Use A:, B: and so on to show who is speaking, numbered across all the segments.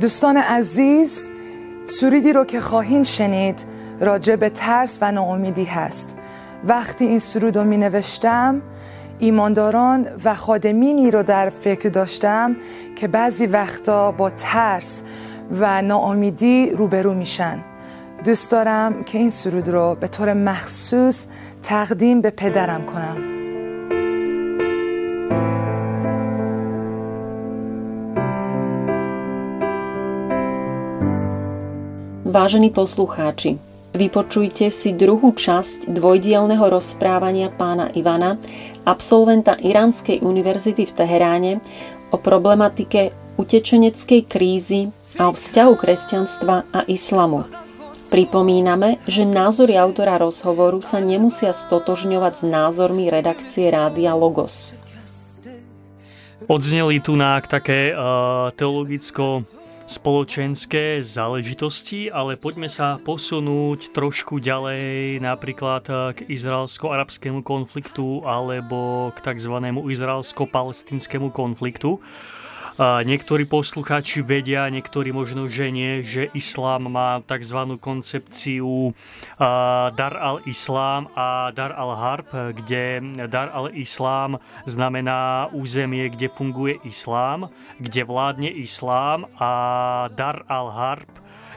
A: دوستان عزیز سرودی رو که خواهین شنید راجع به ترس و ناامیدی هست. وقتی این سرود رو می نوشتم ایمانداران و خادمینی رو در فکر داشتم که بعضی وقتا با ترس و ناامیدی روبرو میشن. دوست دارم که این سرود رو به طور مخصوص تقدیم به پدرم کنم.
B: Vážení poslucháči, vypočujte si druhú časť dvojdielného rozprávania pána Ivana, absolventa Iránskej univerzity v Teheráne, o problematike utečeneckej krízy a o vzťahu kresťanstva a islamu. Pripomíname, že názory autora rozhovoru sa nemusia stotožňovať s názormi redakcie Rádia Logos.
C: Odzneli tu na také uh, teologicko spoločenské záležitosti, ale poďme sa posunúť trošku ďalej napríklad k izraelsko-arabskému konfliktu alebo k tzv. izraelsko-palestinskému konfliktu. Niektorí poslucháči vedia, niektorí možno, že nie, že islám má tzv. koncepciu Dar al-Islám a Dar al-Harb, kde Dar al-Islám znamená územie, kde funguje islám, kde vládne islám a Dar al-Harb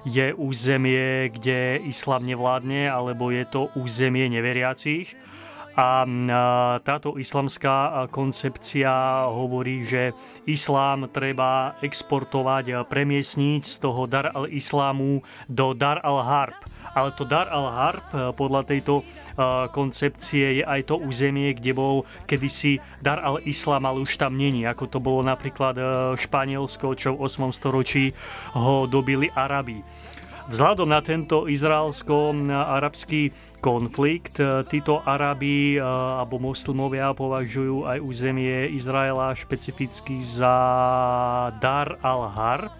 C: je územie, kde islám nevládne, alebo je to územie neveriacich. A táto islamská koncepcia hovorí, že islám treba exportovať, premiesniť z toho Dar al-Islámu do Dar al-Harb. Ale to Dar al-Harb podľa tejto koncepcie je aj to územie, kde bol kedysi Dar al-Islam, ale už tam není, ako to bolo napríklad Španielsko, čo v 8. storočí ho dobili Arabi. Vzhľadom na tento izraelsko-arabský konflikt, e, títo Arabi e, alebo moslimovia považujú aj územie Izraela špecificky za Dar al-Harb.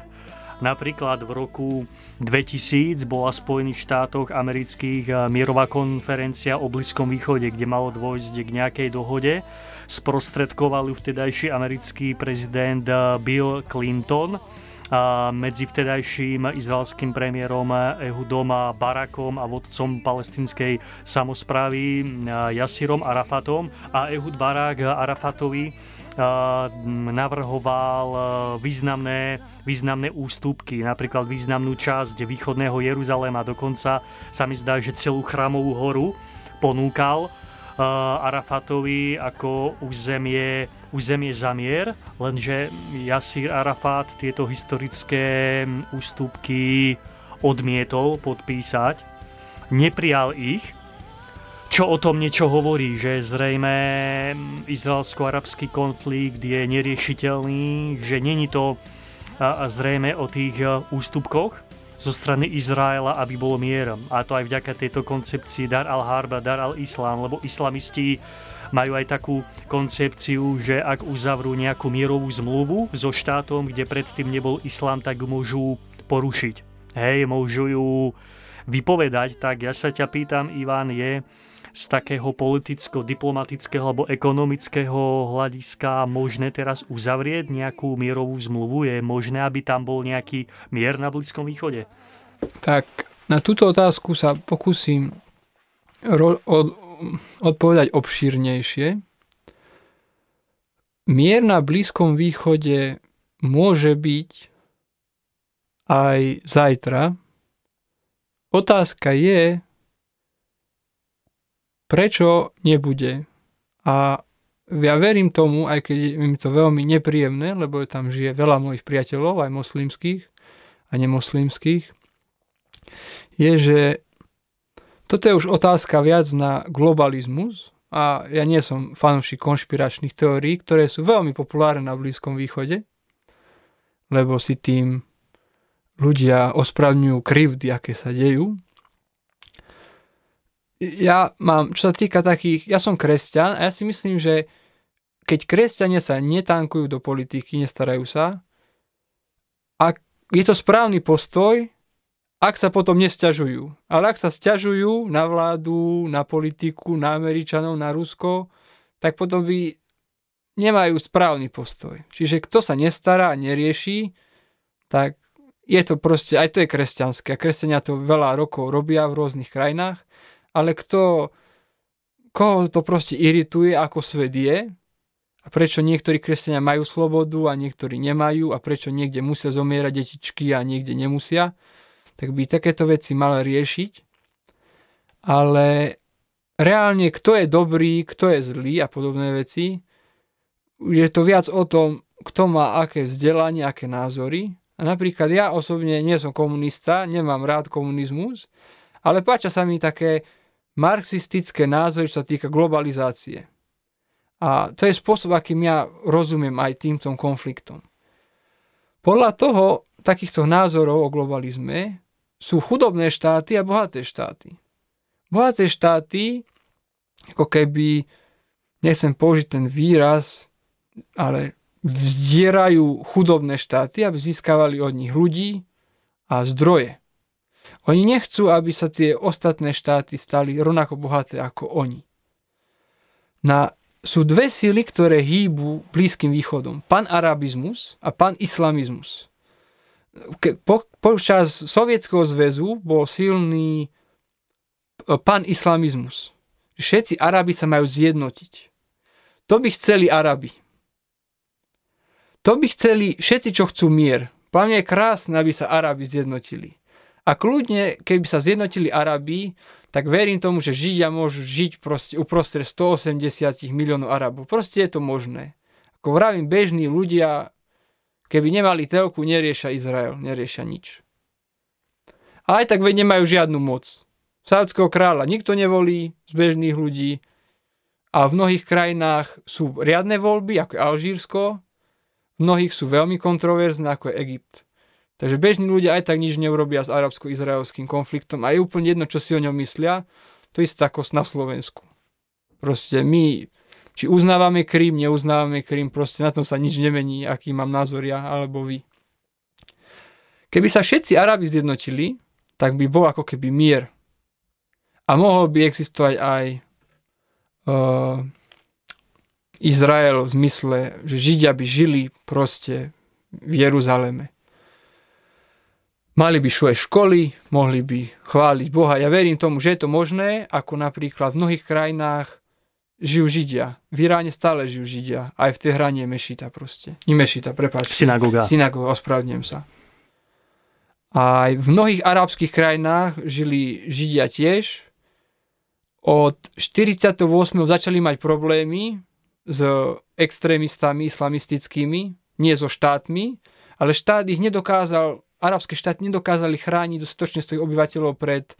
C: Napríklad v roku 2000 bola v Spojených štátoch amerických e, mierová konferencia o Blízkom východe, kde malo dôjsť k nejakej dohode. Sprostredkoval ju vtedajší americký prezident Bill Clinton medzi vtedajším izraelským premiérom Ehudom Barakom a vodcom palestinskej samozprávy Jasirom Arafatom a Ehud Barak Arafatovi navrhoval významné, významné ústupky, napríklad významnú časť východného Jeruzalema, dokonca sa mi zdá, že celú chrámovú horu ponúkal Arafatovi ako územie, územie zamier, lenže Jasir Arafat tieto historické ústupky odmietol podpísať, neprijal ich, čo o tom niečo hovorí, že zrejme izraelsko-arabský konflikt je neriešiteľný, že není to zrejme o tých ústupkoch, zo strany Izraela, aby bolo mier. A to aj vďaka tejto koncepcii Dar al-Harb a Dar al-Islám, lebo islamisti majú aj takú koncepciu, že ak uzavrú nejakú mierovú zmluvu so štátom, kde predtým nebol islám, tak môžu porušiť. Hej, môžu ju vypovedať, tak ja sa ťa pýtam, Ivan, je z takého politicko-diplomatického alebo ekonomického hľadiska možné teraz uzavrieť nejakú mierovú zmluvu? Je možné, aby tam bol nejaký mier na Blízkom východe?
D: Tak na túto otázku sa pokúsim ro- odpovedať obšírnejšie. Mier na Blízkom východe môže byť aj zajtra. Otázka je, prečo nebude. A ja verím tomu, aj keď je mi to veľmi nepríjemné, lebo tam žije veľa mojich priateľov, aj moslimských a nemoslimských, je, že toto je už otázka viac na globalizmus a ja nie som fanúšik konšpiračných teórií, ktoré sú veľmi populárne na Blízkom východe, lebo si tým ľudia ospravňujú krivdy, aké sa dejú. Ja mám, čo sa týka takých, ja som kresťan a ja si myslím, že keď kresťania sa netankujú do politiky, nestarajú sa, a je to správny postoj, ak sa potom nesťažujú. Ale ak sa sťažujú na vládu, na politiku, na Američanov, na Rusko, tak potom by nemajú správny postoj. Čiže kto sa nestará a nerieši, tak je to proste, aj to je kresťanské. Kresťania to veľa rokov robia v rôznych krajinách, ale kto, koho to proste irituje, ako svet je, a prečo niektorí kresťania majú slobodu a niektorí nemajú a prečo niekde musia zomierať detičky a niekde nemusia, tak by takéto veci mal riešiť. Ale reálne, kto je dobrý, kto je zlý a podobné veci, je to viac o tom, kto má aké vzdelanie, aké názory. A napríklad ja osobne nie som komunista, nemám rád komunizmus, ale páčia sa mi také marxistické názory, čo sa týka globalizácie. A to je spôsob, akým ja rozumiem aj týmto konfliktom. Podľa toho, takýchto názorov o globalizme sú chudobné štáty a bohaté štáty. Bohaté štáty, ako keby, nechcem použiť ten výraz, ale vzdierajú chudobné štáty, aby získavali od nich ľudí a zdroje. Oni nechcú, aby sa tie ostatné štáty stali rovnako bohaté ako oni. Na, sú dve síly, ktoré hýbu Blízkym východom. Pan-arabizmus a pan-islamizmus. Ke, po, počas Sovietskeho zväzu bol silný e, pan-islamizmus. Všetci Arabi sa majú zjednotiť. To by chceli Arabi. To by chceli všetci, čo chcú mier. Pláne je krásne, aby sa Arabi zjednotili. A kľudne, keby sa zjednotili Arabi, tak verím tomu, že Židia môžu žiť proste uprostred 180 miliónov Arabov. Proste je to možné. Ako vravím, bežní ľudia, keby nemali telku, neriešia Izrael, neriešia nič. A aj tak veď nemajú žiadnu moc. Sáudského kráľa nikto nevolí z bežných ľudí a v mnohých krajinách sú riadne voľby, ako je Alžírsko, v mnohých sú veľmi kontroverzné, ako je Egypt. Takže bežní ľudia aj tak nič neurobia s arabsko-izraelským konfliktom a je úplne jedno, čo si o ňom myslia. To isté ako na Slovensku. Proste my, či uznávame Krím, neuznávame Krím, proste na tom sa nič nemení, aký mám názor ja alebo vy. Keby sa všetci Arabi zjednotili, tak by bol ako keby mier. A mohol by existovať aj uh, Izrael v zmysle, že Židia by žili proste v Jeruzaleme. Mali by aj školy, mohli by chváliť Boha. Ja verím tomu, že je to možné, ako napríklad v mnohých krajinách žijú Židia. V Iráne stále žijú Židia. Aj v Tehrane je mešita proste. Nie mešita, prepáčte.
C: Synagoga.
D: Synagoga, ospravedlňujem sa. Aj v mnohých arabských krajinách žili Židia tiež. Od 48. začali mať problémy s extrémistami islamistickými, nie so štátmi, ale štát ich nedokázal arabské štáty nedokázali chrániť dostatočne svojich obyvateľov pred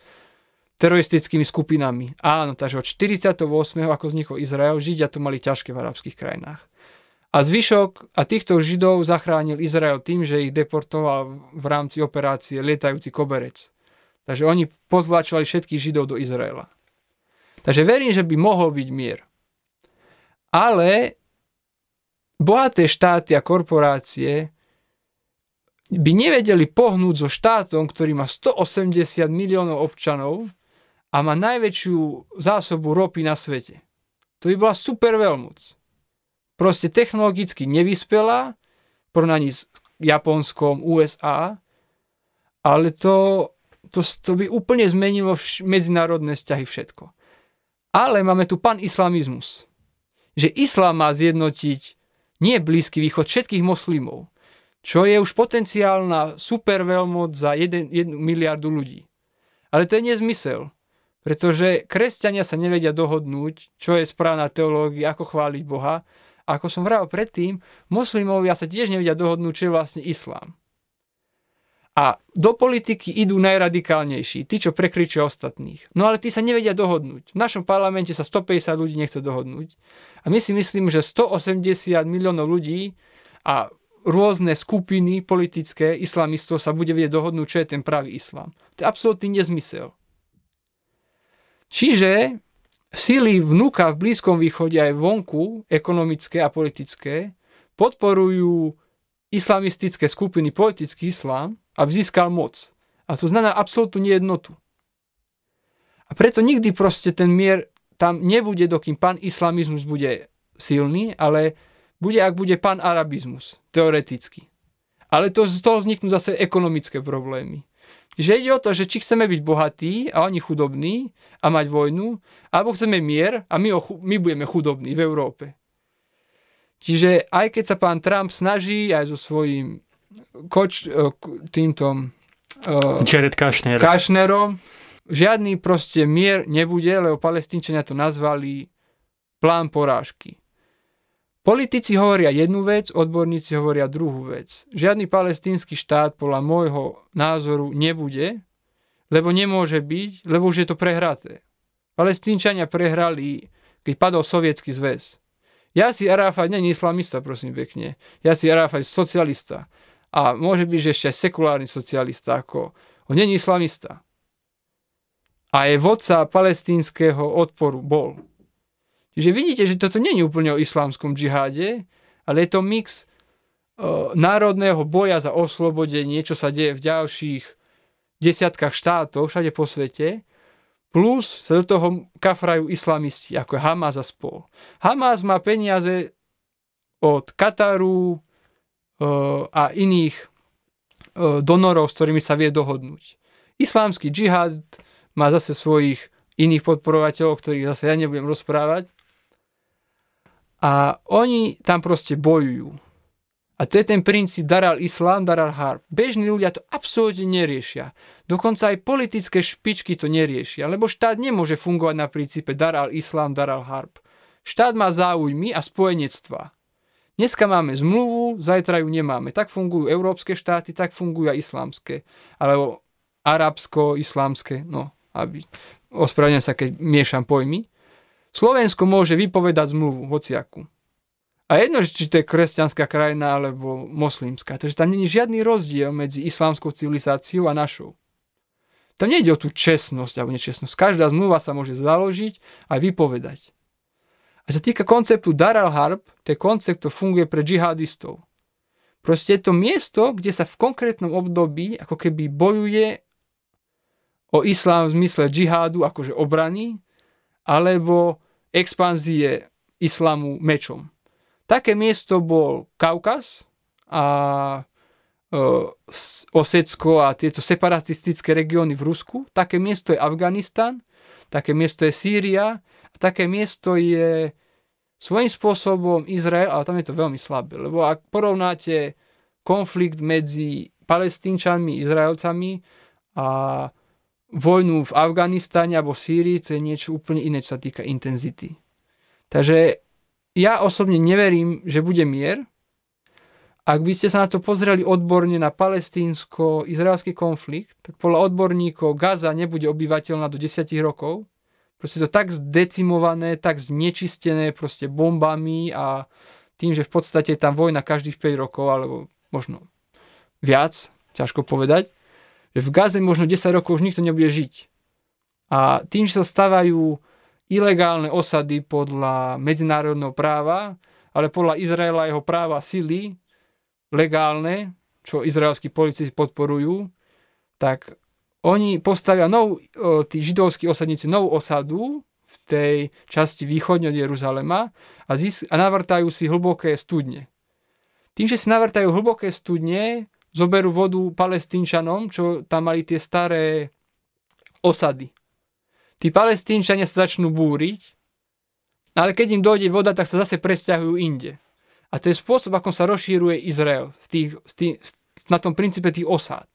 D: teroristickými skupinami. Áno, takže od 48. ako vznikol Izrael, Židia to mali ťažké v arabských krajinách. A zvyšok a týchto Židov zachránil Izrael tým, že ich deportoval v rámci operácie lietajúci koberec. Takže oni pozvláčovali všetkých Židov do Izraela. Takže verím, že by mohol byť mier. Ale bohaté štáty a korporácie by nevedeli pohnúť so štátom, ktorý má 180 miliónov občanov a má najväčšiu zásobu ropy na svete. To by bola super veľmoc. Proste technologicky nevyspelá, porovnaní s Japonskom, USA, ale to, to, to by úplne zmenilo vš- medzinárodné vzťahy všetko. Ale máme tu pan islamizmus. Že islám má zjednotiť nie Blízky východ, všetkých moslimov čo je už potenciálna super veľmoc za 1, 1 miliardu ľudí. Ale to je nezmysel, pretože kresťania sa nevedia dohodnúť, čo je správna teológia, ako chváliť Boha. A ako som vral predtým, moslimovia sa tiež nevedia dohodnúť, čo je vlastne islám. A do politiky idú najradikálnejší, tí, čo prekričia ostatných. No ale tí sa nevedia dohodnúť. V našom parlamente sa 150 ľudí nechce dohodnúť. A my si myslím, že 180 miliónov ľudí a rôzne skupiny politické islamistov sa bude vedieť dohodnúť, čo je ten pravý islám. To je absolútny nezmysel. Čiže síly vnúka v Blízkom východe aj vonku, ekonomické a politické, podporujú islamistické skupiny politický islám, aby získal moc. A to znamená absolútnu nejednotu. A preto nikdy proste ten mier tam nebude, dokým pan islamizmus bude silný, ale bude, ak bude pan arabizmus, teoreticky. Ale to, z toho vzniknú zase ekonomické problémy. Že ide o to, že či chceme byť bohatí a oni chudobní a mať vojnu, alebo chceme mier a my, o, my budeme chudobní v Európe. Čiže aj keď sa pán Trump snaží aj so svojím koč, e, týmto
C: uh, Jared Kushner.
D: Kushnerom, žiadny proste mier nebude, lebo palestínčania to nazvali plán porážky. Politici hovoria jednu vec, odborníci hovoria druhú vec. Žiadny palestínsky štát podľa môjho názoru nebude, lebo nemôže byť, lebo už je to prehraté. Palestínčania prehrali, keď padol sovietský zväz. Ja si Arafat není islamista, prosím pekne. Ja si Arafat socialista. A môže byť, že ešte aj sekulárny socialista, ako on není islamista. A je vodca palestínskeho odporu bol. Čiže vidíte, že toto nie je úplne o islámskom džiháde, ale je to mix uh, národného boja za oslobodenie, čo sa deje v ďalších desiatkách štátov všade po svete, plus sa do toho kafrajú islamisti, ako je Hamas a spol. Hamas má peniaze od Kataru uh, a iných uh, donorov, s ktorými sa vie dohodnúť. Islámsky džihad má zase svojich iných podporovateľov, ktorých zase ja nebudem rozprávať. A oni tam proste bojujú. A to je ten princíp daral islám, daral harb. Bežní ľudia to absolútne neriešia. Dokonca aj politické špičky to neriešia, lebo štát nemôže fungovať na princípe daral islám, daral harb. Štát má záujmy a spojenectva. Dneska máme zmluvu, zajtra ju nemáme. Tak fungujú európske štáty, tak fungujú aj islámske. Alebo arabsko-islámske, no, aby ospravedlňujem sa, keď miešam pojmy. Slovensko môže vypovedať zmluvu, hociaku. A jedno, či to je kresťanská krajina alebo moslimská. Takže tam není žiadny rozdiel medzi islámskou civilizáciou a našou. Tam nejde o tú čestnosť alebo nečestnosť. Každá zmluva sa môže založiť a vypovedať. A sa týka konceptu Dar al-Harb, to je koncept, to funguje pre džihadistov. Proste je to miesto, kde sa v konkrétnom období ako keby bojuje o islám v zmysle džihádu, akože obrany, alebo expanzie islamu mečom. Také miesto bol Kaukaz a e, Osecko a tieto separatistické regióny v Rusku. Také miesto je Afganistan, také miesto je Sýria a také miesto je svojím spôsobom Izrael, ale tam je to veľmi slabé. Lebo ak porovnáte konflikt medzi palestínčanmi, Izraelcami a vojnu v Afganistane alebo v Sýrii, to je niečo úplne iné, čo sa týka intenzity. Takže ja osobne neverím, že bude mier. Ak by ste sa na to pozreli odborne na palestínsko-izraelský konflikt, tak podľa odborníkov Gaza nebude obyvateľná do 10 rokov. Proste to tak zdecimované, tak znečistené proste bombami a tým, že v podstate je tam vojna každých 5 rokov, alebo možno viac, ťažko povedať v Gaze možno 10 rokov už nikto nebude žiť. A tým, že sa stavajú ilegálne osady podľa medzinárodného práva, ale podľa Izraela jeho práva sily, legálne, čo izraelskí policisti podporujú, tak oni postavia nov, tí židovskí osadníci novú osadu v tej časti východne od Jeruzalema a, zis- a navrtajú si hlboké studne. Tým, že si navrtajú hlboké studne, zoberú vodu palestínčanom, čo tam mali tie staré osady. Tí palestínčania sa začnú búriť, ale keď im dojde voda, tak sa zase presťahujú inde. A to je spôsob, ako sa rozšíruje Izrael z tých, z tých, na tom princípe tých osád.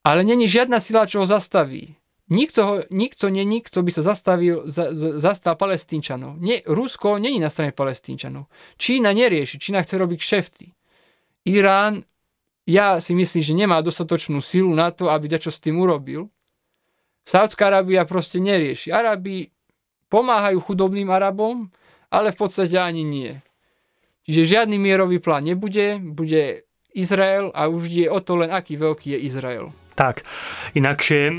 D: Ale není žiadna sila, čo ho zastaví. Nikto, ho, nikto, nie nikto by sa zastavil, za, za, zastal palestínčanov. Nie, Rusko není na strane palestínčanov. Čína nerieši, Čína chce robiť kšefty. Irán ja si myslím, že nemá dostatočnú silu na to, aby dačo s tým urobil. Saudská Arábia proste nerieši. Arabi pomáhajú chudobným Arabom, ale v podstate ani nie. Čiže žiadny mierový plán nebude, bude Izrael a už je o to len, aký veľký je Izrael.
C: Tak, inakšie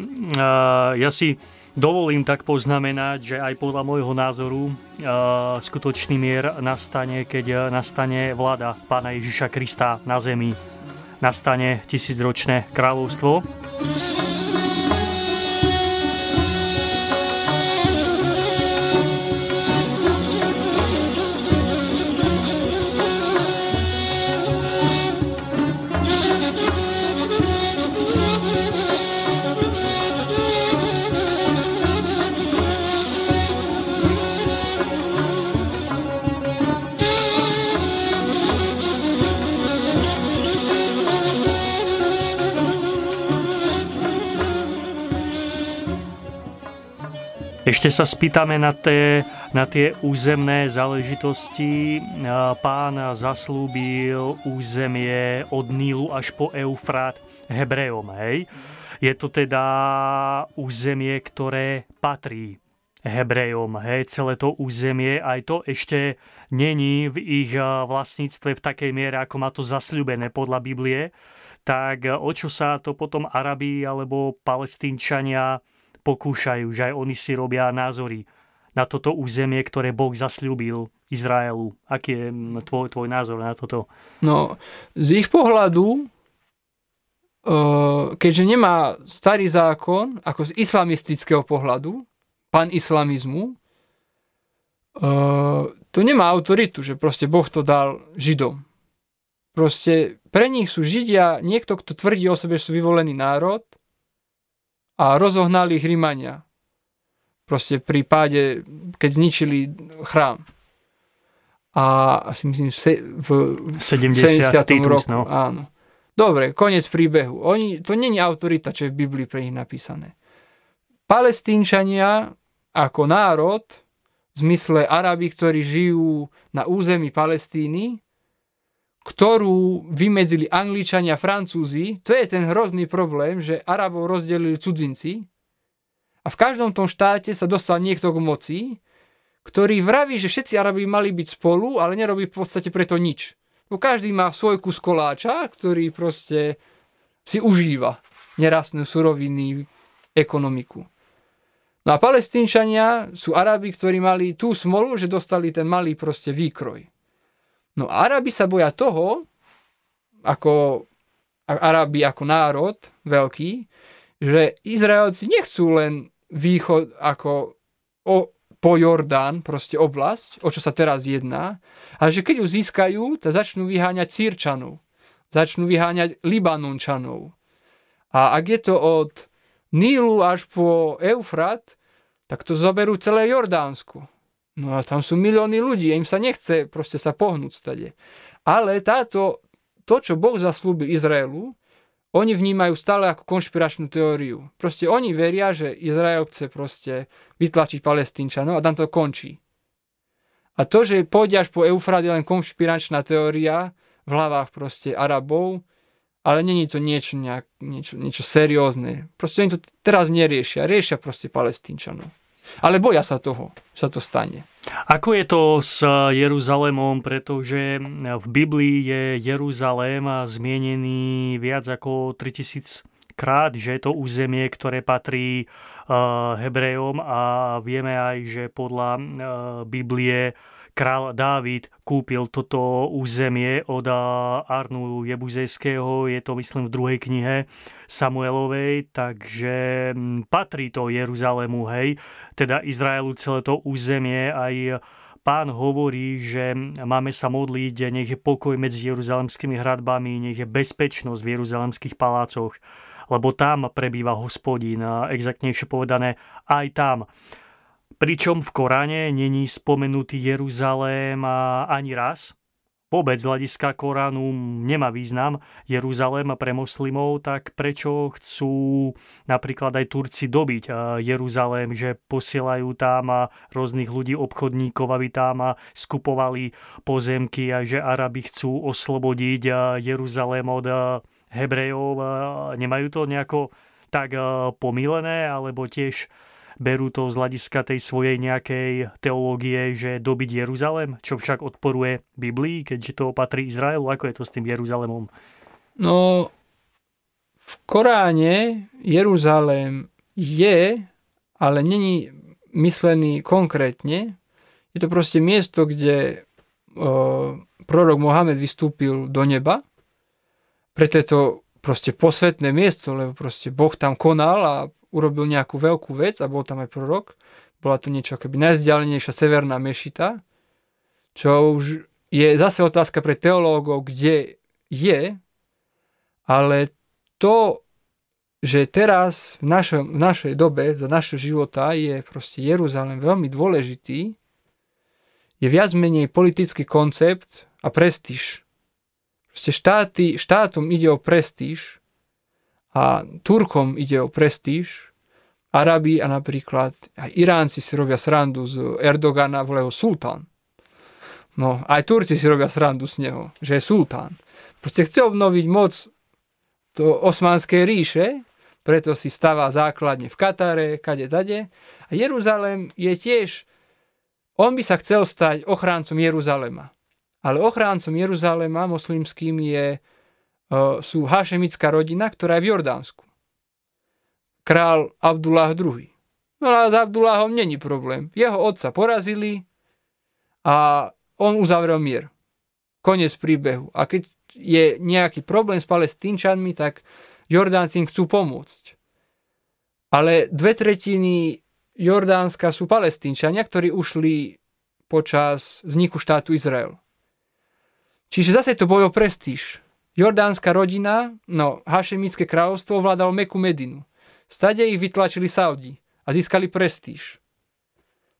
C: ja si dovolím tak poznamenať, že aj podľa môjho názoru skutočný mier nastane, keď nastane vláda Pána Ježiša Krista na zemi nastane tisícročné kráľovstvo. Ešte sa spýtame na tie, na tie územné záležitosti. Pán zaslúbil územie od Nílu až po Eufrát Hebrejom, hej? Je to teda územie, ktoré patrí Hebrejom, hej, celé to územie, aj to ešte není v ich vlastníctve v takej miere, ako má to zasľubené podľa Biblie, tak o čo sa to potom Arabi alebo Palestínčania pokúšajú, že aj oni si robia názory na toto územie, ktoré Boh zasľúbil Izraelu. Aký je tvoj, tvoj názor na toto?
D: No, z ich pohľadu, keďže nemá starý zákon, ako z islamistického pohľadu, pan islamizmu, to nemá autoritu, že proste Boh to dal Židom. Proste pre nich sú Židia niekto, kto tvrdí o sebe, že sú vyvolený národ a rozohnali ich Rímania. Proste pri páde, keď zničili chrám. A asi myslím, v, v 70. 70. roku. No. Áno. Dobre, koniec príbehu. Oni, to není autorita, čo je v Biblii pre nich napísané. Palestínčania ako národ, v zmysle Arabi, ktorí žijú na území Palestíny, ktorú vymedzili Angličania a Francúzi, to je ten hrozný problém, že Arabov rozdelili cudzinci a v každom tom štáte sa dostal niekto k moci, ktorý vraví, že všetci Arabi mali byť spolu, ale nerobí v podstate preto nič. Bo každý má svoj kus koláča, ktorý proste si užíva nerastné suroviny, ekonomiku. No a palestínčania sú Arabi, ktorí mali tú smolu, že dostali ten malý proste výkroj. No Arabi sa boja toho, ako Arabi ako národ veľký, že Izraelci nechcú len východ ako o, po Jordán, proste oblasť, o čo sa teraz jedná, a že keď ju získajú, tak začnú vyháňať Sýrčanov, začnú vyháňať Libanončanov. A ak je to od Nílu až po Eufrat, tak to zoberú celé Jordánsku. No a tam sú milióny ľudí a im sa nechce proste sa pohnúť stade. Ale táto, to, čo Boh zaslúbil Izraelu, oni vnímajú stále ako konšpiračnú teóriu. Proste oni veria, že Izrael chce proste vytlačiť palestínčanov a tam to končí. A to, že pôjde až po Eufrát je len konšpiračná teória v hlavách proste Arabov, ale není to niečo, nejak, niečo, niečo seriózne. Proste oni to teraz neriešia. Riešia proste palestínčanov. Ale boja sa toho, sa to stane.
C: Ako je to s Jeruzalémom, pretože v Biblii je Jeruzalém zmienený viac ako 3000 krát, že je to územie, ktoré patrí Hebrejom a vieme aj, že podľa Biblie král Dávid kúpil toto územie od Arnu Jebuzejského, je to myslím v druhej knihe Samuelovej, takže patrí to Jeruzalému, hej, teda Izraelu celé to územie, aj pán hovorí, že máme sa modliť, nech je pokoj medzi jeruzalemskými hradbami, nech je bezpečnosť v jeruzalemských palácoch, lebo tam prebýva hospodín, exaktnejšie povedané, aj tam. Pričom v Koráne není spomenutý Jeruzalém ani raz. Vôbec z hľadiska Koránu nemá význam Jeruzalém pre moslimov, tak prečo chcú napríklad aj Turci dobiť Jeruzalém, že posielajú tam rôznych ľudí, obchodníkov, aby tam skupovali pozemky a že Arabi chcú oslobodiť Jeruzalém od Hebrejov. Nemajú to nejako tak pomílené, alebo tiež berú to z hľadiska tej svojej nejakej teológie, že dobiť Jeruzalém, čo však odporuje Biblii, keďže to patrí Izraelu. Ako je to s tým Jeruzalémom?
D: No, v Koráne Jeruzalém je, ale není myslený konkrétne. Je to proste miesto, kde o, prorok Mohamed vystúpil do neba. Preto je to proste posvetné miesto, lebo proste Boh tam konal a urobil nejakú veľkú vec a bol tam aj prorok. Bola to niečo akoby najzdialenejšia severná mešita, čo už je zase otázka pre teológov, kde je, ale to, že teraz v, našom, v našej dobe, za našho života je proste Jeruzalém veľmi dôležitý, je viac menej politický koncept a prestíž. Proste štáty, štátom ide o prestíž a Turkom ide o prestíž Arabi a napríklad aj Iránci si robia srandu z Erdogana, vole ho sultán. No, aj Turci si robia srandu z neho, že je sultán. Proste chce obnoviť moc to osmanskej ríše, preto si stavá základne v Katare, kade tade. A Jeruzalém je tiež, on by sa chcel stať ochráncom Jeruzalema. Ale ochráncom Jeruzalema moslimským je, sú hašemická rodina, ktorá je v Jordánsku. Král Abdullah II. No a s Abdullahom není problém. Jeho otca porazili a on uzavrel mier. Konec príbehu. A keď je nejaký problém s palestínčanmi, tak Jordánci im chcú pomôcť. Ale dve tretiny Jordánska sú palestínčania, ktorí ušli počas vzniku štátu Izrael. Čiže zase to bolo prestíž. Jordánska rodina, no Hašemické kráľovstvo vládalo Meku Medinu. Stade ich vytlačili Saudi a získali prestíž.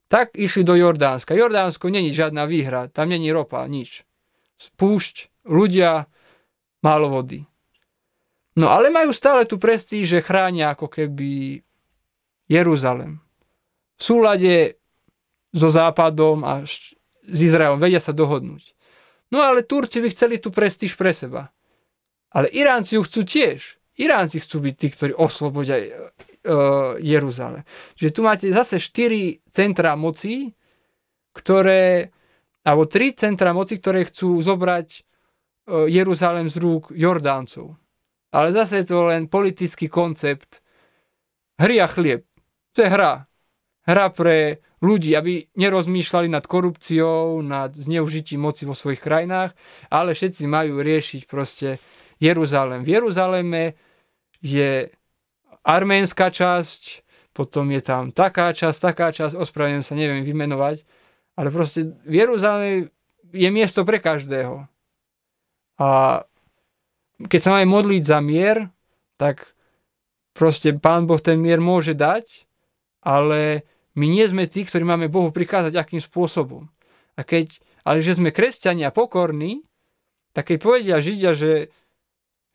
D: Tak išli do Jordánska. Jordánsko není žiadna výhra, tam není ropa, nič. Púšť, ľudia, málo vody. No ale majú stále tú prestíž, že chránia ako keby Jeruzalem. V súlade so Západom a s Izraelom vedia sa dohodnúť. No ale Turci by chceli tú prestíž pre seba. Ale Iránci ju chcú tiež. Iránci chcú byť tí, ktorí oslobodia uh, Jeruzalem. Že tu máte zase štyri centra moci, ktoré, alebo tri centra moci, ktoré chcú zobrať uh, Jeruzalem z rúk Jordáncov. Ale zase je to len politický koncept hry a chlieb. To je hra. Hra pre ľudí, aby nerozmýšľali nad korupciou, nad zneužitím moci vo svojich krajinách, ale všetci majú riešiť proste Jeruzalem. V Jeruzaleme je arménska časť, potom je tam taká časť, taká časť, ospravedlňujem sa, neviem vymenovať, ale proste v Jeruzaleme je miesto pre každého. A keď sa máme modliť za mier, tak proste Pán Boh ten mier môže dať, ale my nie sme tí, ktorí máme Bohu prikázať, akým spôsobom. A keď, ale že sme kresťania pokorní, tak keď povedia Židia, že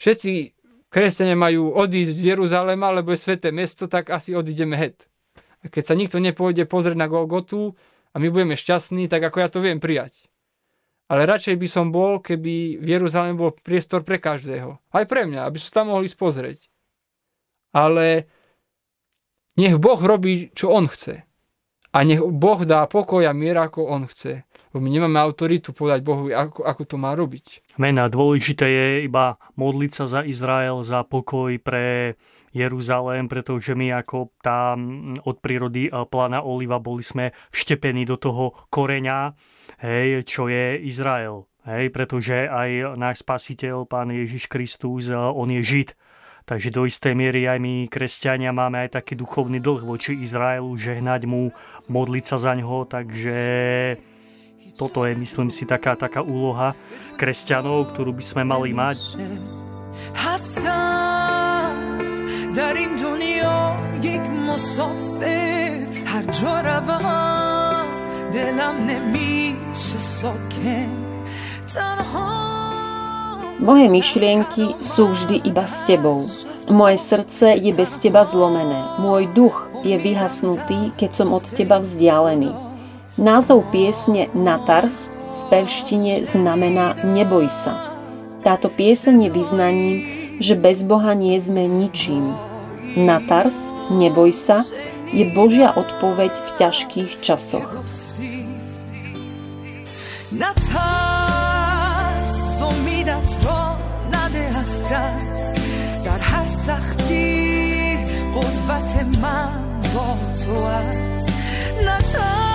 D: všetci kresťania majú odísť z Jeruzalema, lebo je sveté mesto, tak asi odídeme het. A keď sa nikto nepôjde pozrieť na Golgotu a my budeme šťastní, tak ako ja to viem prijať. Ale radšej by som bol, keby v Jeruzaleme bol priestor pre každého. Aj pre mňa, aby sa tam mohli spozrieť. Ale nech Boh robí, čo On chce. A nech Boh dá pokoj a mier, ako On chce. Lebo my nemáme autoritu povedať Bohu, ako, ako to má robiť.
E: Mena, dôležité je iba modliť sa za Izrael, za pokoj pre Jeruzalém, pretože my ako tam od prírody eh, plana Oliva boli sme vštepení do toho koreňa, hej, čo je Izrael. Hej, pretože aj náš spasiteľ, pán Ježiš Kristus, eh, on je Žid Takže do istej miery aj my, kresťania, máme aj taký duchovný dlh voči Izraelu, žehnať mu, modliť sa za ňoho, takže toto je, myslím si, taká, taká úloha kresťanov, ktorú by sme mali mať. در این دنیا یک مسافر هر جا روم دلم نمیشه ساکن تنها moje myšlienky sú vždy iba s tebou. Moje srdce je bez teba zlomené. Môj duch je vyhasnutý, keď som od teba vzdialený. Názov piesne Natars v pevštine znamená Neboj sa. Táto pieseň je vyznaním, že bez Boha nie sme ničím. Natars, neboj sa, je Božia odpoveď v ťažkých časoch. Natars. دست در هر سختی قوت من با تو است نترس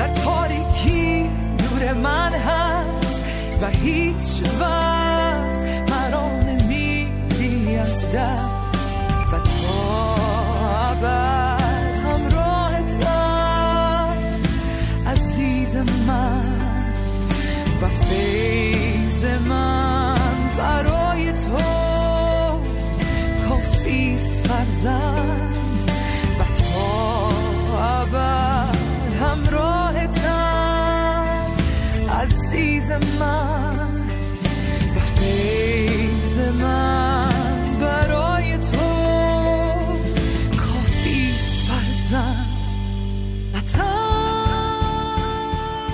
E: در تاریکی نور من هست و هیچ وقت مرا نمیری از دست. و تا ابد همراهتم عزیز من و فیض من برای تو کافیست فرزند.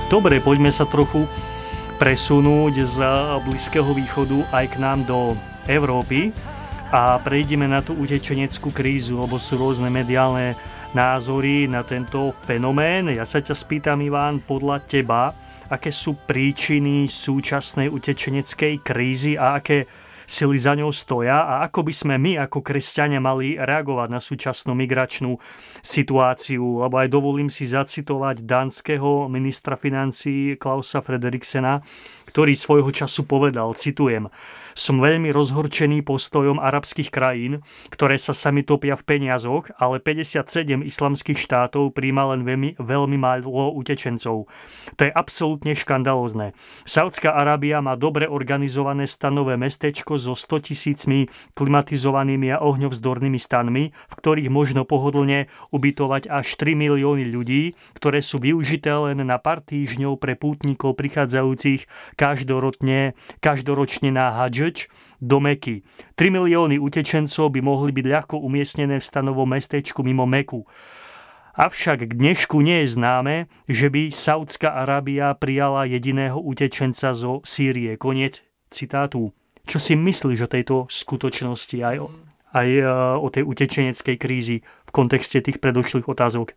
C: Dobre, poďme sa trochu presunúť z Blízkeho východu aj k nám do Európy a prejdeme na tú utečeneckú krízu, lebo sú rôzne mediálne názory na tento fenomén. Ja sa ťa spýtam, Iván, podľa teba, aké sú príčiny súčasnej utečeneckej krízy a aké sily za ňou stoja a ako by sme my ako kresťania mali reagovať na súčasnú migračnú situáciu. Lebo aj dovolím si zacitovať dánskeho ministra financí Klausa Frederiksena, ktorý svojho času povedal, citujem, som veľmi rozhorčený postojom arabských krajín, ktoré sa sami topia v peniazoch, ale 57 islamských štátov príjma len veľmi, veľmi málo utečencov. To je absolútne škandalózne. Saudská Arábia má dobre organizované stanové mestečko so 100 tisícmi klimatizovanými a ohňovzdornými stanmi, v ktorých možno pohodlne ubytovať až 3 milióny ľudí, ktoré sú využité len na pár týždňov pre pútnikov prichádzajúcich každoročne, každoročne na hadž Žrč do Meky. 3 milióny utečencov by mohli byť ľahko umiestnené v stanovom mestečku mimo Meku. Avšak k dnešku nie je známe, že by Saudská Arábia prijala jediného utečenca zo Sýrie. Koniec citátu. Čo si myslíš o tejto skutočnosti aj o, aj e, o tej utečeneckej krízi v kontexte tých predošlých otázok?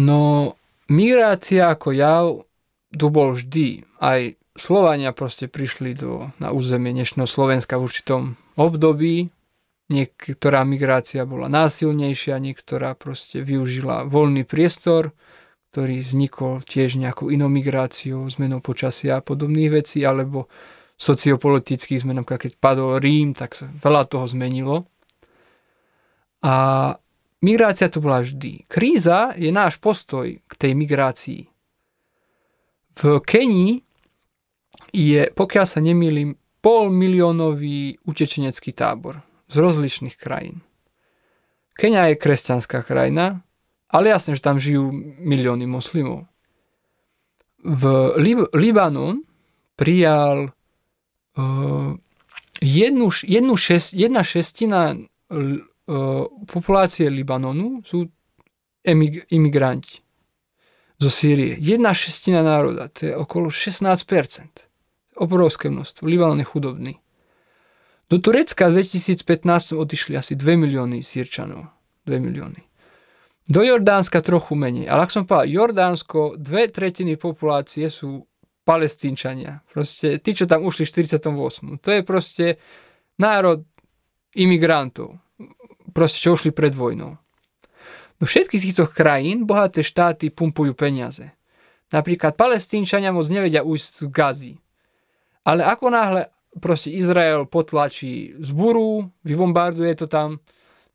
D: No, migrácia ako jav tu bol vždy. Aj Slovania proste prišli do, na územie dnešného Slovenska v určitom období. Niektorá migrácia bola násilnejšia, niektorá proste využila voľný priestor, ktorý vznikol tiež nejakou inou migráciou, zmenou počasia a podobných vecí, alebo sociopolitických zmen, keď padol Rím, tak sa veľa toho zmenilo. A migrácia to bola vždy. Kríza je náš postoj k tej migrácii. V Kenii je, pokiaľ sa nemýlim, pol miliónový utečenecký tábor z rozličných krajín. Kenia je kresťanská krajina, ale jasne, že tam žijú milióny moslimov. V Lib- Libanon prijal uh, jednu, jednu šest, jedna šestina uh, populácie Libanonu sú emig- imigranti zo Sýrie. Jedna šestina národa, to je okolo 16% obrovské množstvo. Libanon je chudobný. Do Turecka v 2015 odišli asi 2 milióny sírčanov. 2 milióny. Do Jordánska trochu menej. Ale ak som povedal, Jordánsko, dve tretiny populácie sú palestínčania. Proste tí, čo tam ušli v 48. To je proste národ imigrantov. Proste, čo ušli pred vojnou. Do všetkých týchto krajín bohaté štáty pumpujú peniaze. Napríklad palestínčania moc nevedia ujsť z Gazy. Ale ako náhle proste Izrael potlačí zburu, vybombarduje to tam,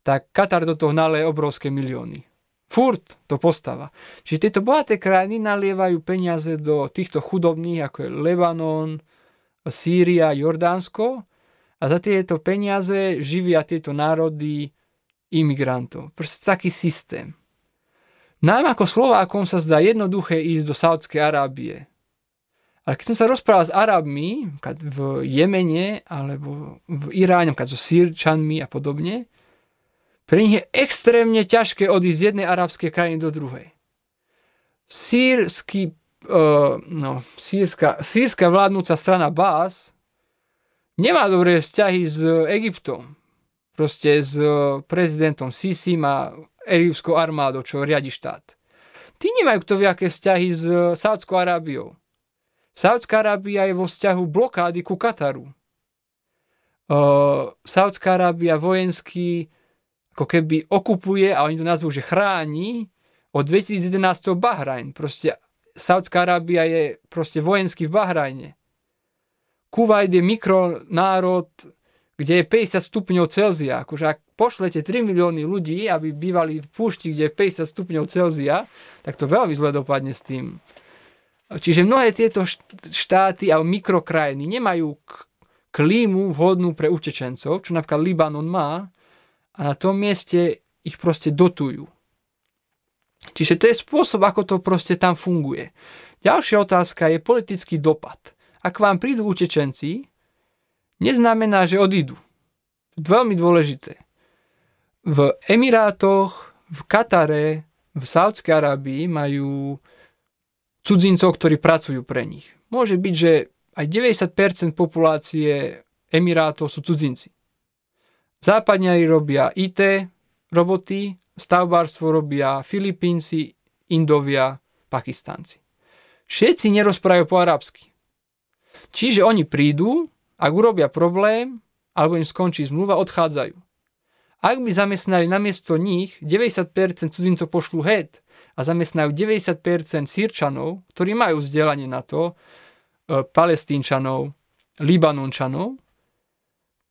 D: tak Katar do toho naleje obrovské milióny. Furt to postáva. Čiže tieto bohaté krajiny nalievajú peniaze do týchto chudobných, ako je Lebanon, Sýria, Jordánsko a za tieto peniaze živia tieto národy imigrantov. Proste taký systém. Nám ako Slovákom sa zdá jednoduché ísť do Saudskej Arábie. Ale keď som sa rozprával s Arabmi, v Jemene alebo v Iráne, so Sýrčanmi a podobne, pre nich je extrémne ťažké odísť z jednej arabskej krajiny do druhej. Sýrsky, uh, no, sírska, sírska vládnúca strana Bás nemá dobré vzťahy s Egyptom. Proste s prezidentom Sisim a egyptskou armádou, čo riadi štát. Tí nemajú kto aké vzťahy s Sádskou Arábiou. Saudská Arábia je vo vzťahu blokády ku Kataru. Uh, Saudská Arábia vojensky ako keby okupuje, a oni to nazvú, že chráni od 2011 Bahrajn. Proste Saudská Arábia je proste vojenský v Bahrajne. Kuwait je mikronárod, kde je 50 stupňov Celzia. Akože ak pošlete 3 milióny ľudí, aby bývali v púšti, kde je 50 stupňov Celzia, tak to veľmi zle dopadne s tým. Čiže mnohé tieto štáty a mikrokrajiny nemajú klímu vhodnú pre utečencov, čo napríklad Libanon má, a na tom mieste ich proste dotujú. Čiže to je spôsob, ako to proste tam funguje. Ďalšia otázka je politický dopad. Ak vám prídu utečenci, neznamená, že odídu. Veľmi dôležité. V Emirátoch, v Katare, v Saudskej Arábii majú cudzincov, ktorí pracujú pre nich. Môže byť, že aj 90% populácie Emirátov sú cudzinci. Západňari robia IT roboty, stavbárstvo robia Filipínci, Indovia, Pakistanci. Všetci nerozprávajú po arabsky. Čiže oni prídu, ak urobia problém, alebo im skončí zmluva, odchádzajú. Ak by zamestnali namiesto nich 90% cudzincov pošlu head a zamestnajú 90% sírčanov, ktorí majú vzdelanie na to, e, palestínčanov, libanončanov,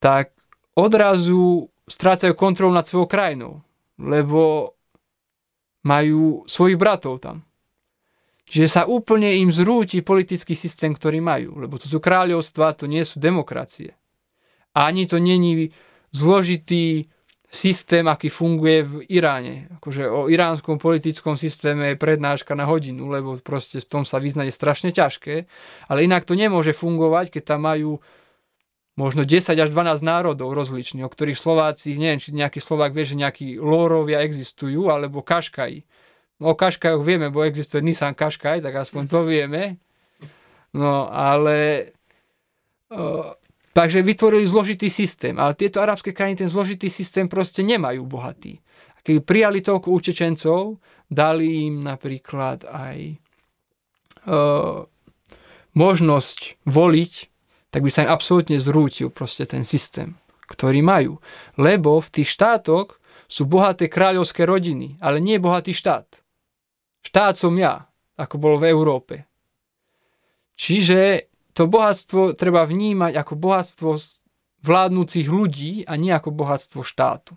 D: tak odrazu strácajú kontrolu nad svojou krajinou, lebo majú svojich bratov tam. Čiže sa úplne im zrúti politický systém, ktorý majú, lebo to sú kráľovstva, to nie sú demokracie. Ani to není zložitý systém, aký funguje v Iráne. Akože o iránskom politickom systéme je prednáška na hodinu, lebo proste v tom sa vyznať je strašne ťažké. Ale inak to nemôže fungovať, keď tam majú možno 10 až 12 národov rozličných, o ktorých Slováci, neviem, či nejaký Slovák vie, že nejakí Lórovia existujú, alebo Kaškaji. No, o Kaškajoch vieme, bo existuje Nissan Kaškaj, tak aspoň to vieme. No, ale uh, Takže vytvorili zložitý systém, ale tieto arabské krajiny ten zložitý systém proste nemajú bohatý. A keby prijali toľko utečencov, dali im napríklad aj e, možnosť voliť, tak by sa im absolútne zrútil proste ten systém, ktorý majú. Lebo v tých štátoch sú bohaté kráľovské rodiny, ale nie bohatý štát. Štát som ja, ako bolo v Európe. Čiže to bohatstvo treba vnímať ako bohatstvo vládnúcich ľudí a nie ako bohatstvo štátu.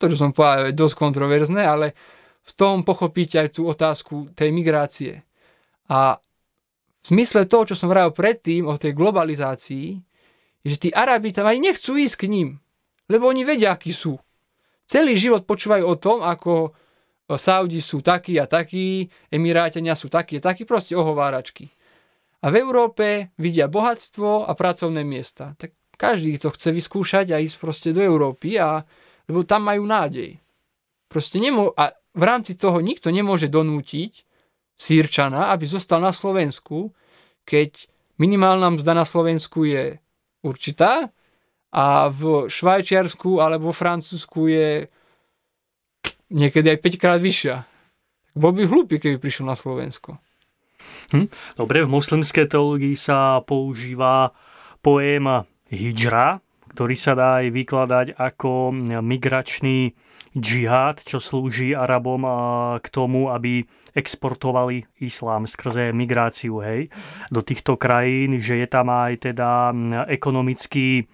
D: To, čo som povedal, je dosť kontroverzné, ale v tom pochopíte aj tú otázku tej migrácie. A v zmysle toho, čo som vravil predtým o tej globalizácii, že tí Arabi tam aj nechcú ísť k ním, lebo oni vedia, akí sú. Celý život počúvajú o tom, ako Saudi sú takí a takí, Emirátenia sú takí a takí, proste ohováračky. A v Európe vidia bohatstvo a pracovné miesta. Tak každý to chce vyskúšať a ísť proste do Európy, a, lebo tam majú nádej. Proste nemô- a v rámci toho nikto nemôže donútiť Sýrčana, aby zostal na Slovensku, keď minimálna mzda na Slovensku je určitá a v Švajčiarsku alebo vo Francúzsku je niekedy aj 5 krát vyššia. Bol by hlúpy, keby prišiel na Slovensko.
C: Hm? Dobre, v moslimskej teológii sa používa pojem hijra, ktorý sa dá aj vykladať ako migračný džihad, čo slúži Arabom k tomu, aby exportovali islám skrze migráciu hej, do týchto krajín, že je tam aj teda ekonomický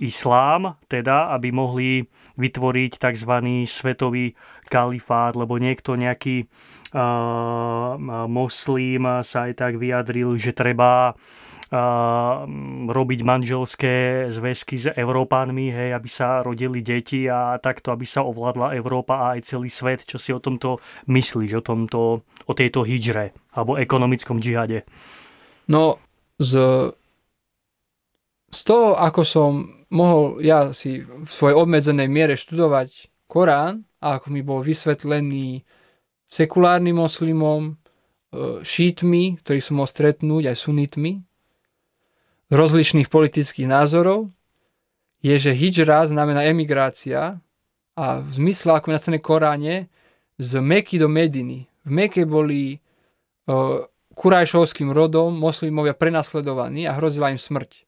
C: islám, teda, aby mohli vytvoriť tzv. svetový kalifát, lebo niekto nejaký uh, moslím sa aj tak vyjadril, že treba robiť manželské zväzky s Európanmi, hej, aby sa rodili deti a takto, aby sa ovládla Európa a aj celý svet. Čo si o tomto myslíš, o, tomto, o tejto hydre alebo ekonomickom džihade?
D: No, z, z toho, ako som mohol ja si v svojej obmedzenej miere študovať Korán a ako mi bol vysvetlený sekulárnym moslimom, e, šítmi, ktorých som mohol stretnúť, aj sunitmi, rozličných politických názorov, je, že hijra znamená emigrácia a v zmysle, ako na Koráne, z Meky do Mediny. V Meke boli uh, kurajšovským rodom moslimovia prenasledovaní a hrozila im smrť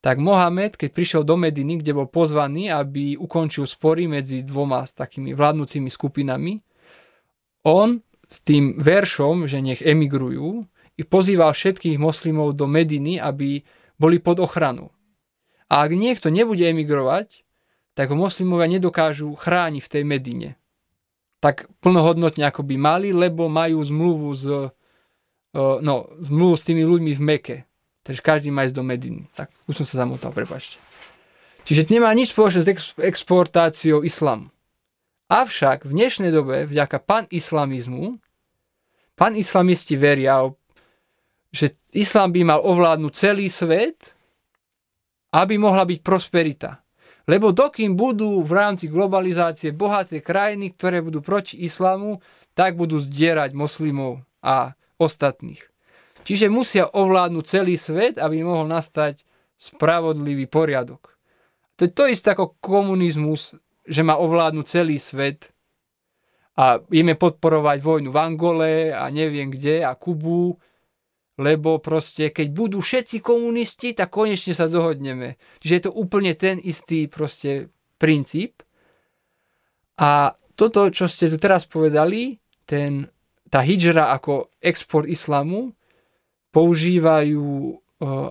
D: tak Mohamed, keď prišiel do Mediny, kde bol pozvaný, aby ukončil spory medzi dvoma takými vládnúcimi skupinami, on s tým veršom, že nech emigrujú, i pozýval všetkých moslimov do Mediny, aby boli pod ochranu. A ak niekto nebude emigrovať, tak ho moslimovia nedokážu chrániť v tej Medine. Tak plnohodnotne ako by mali, lebo majú zmluvu s, eh, no, zmluvu s tými ľuďmi v Meke. Takže každý má ísť do Mediny. Tak už som sa zamotal, prepačte. Čiže nemá nič spoločné s ex- exportáciou islamu. Avšak v dnešnej dobe, vďaka panislamizmu, panislamisti veria, že islám by mal ovládnuť celý svet, aby mohla byť prosperita. Lebo dokým budú v rámci globalizácie bohaté krajiny, ktoré budú proti islamu, tak budú zdierať moslimov a ostatných. Čiže musia ovládnuť celý svet, aby mohol nastať spravodlivý poriadok. To je to isté ako komunizmus, že má ovládnuť celý svet a ideme podporovať vojnu v Angole a neviem kde a Kubu, lebo proste keď budú všetci komunisti, tak konečne sa dohodneme. Čiže je to úplne ten istý proste princíp. A toto, čo ste tu teraz povedali, ten, tá hijra ako export islamu, používajú uh,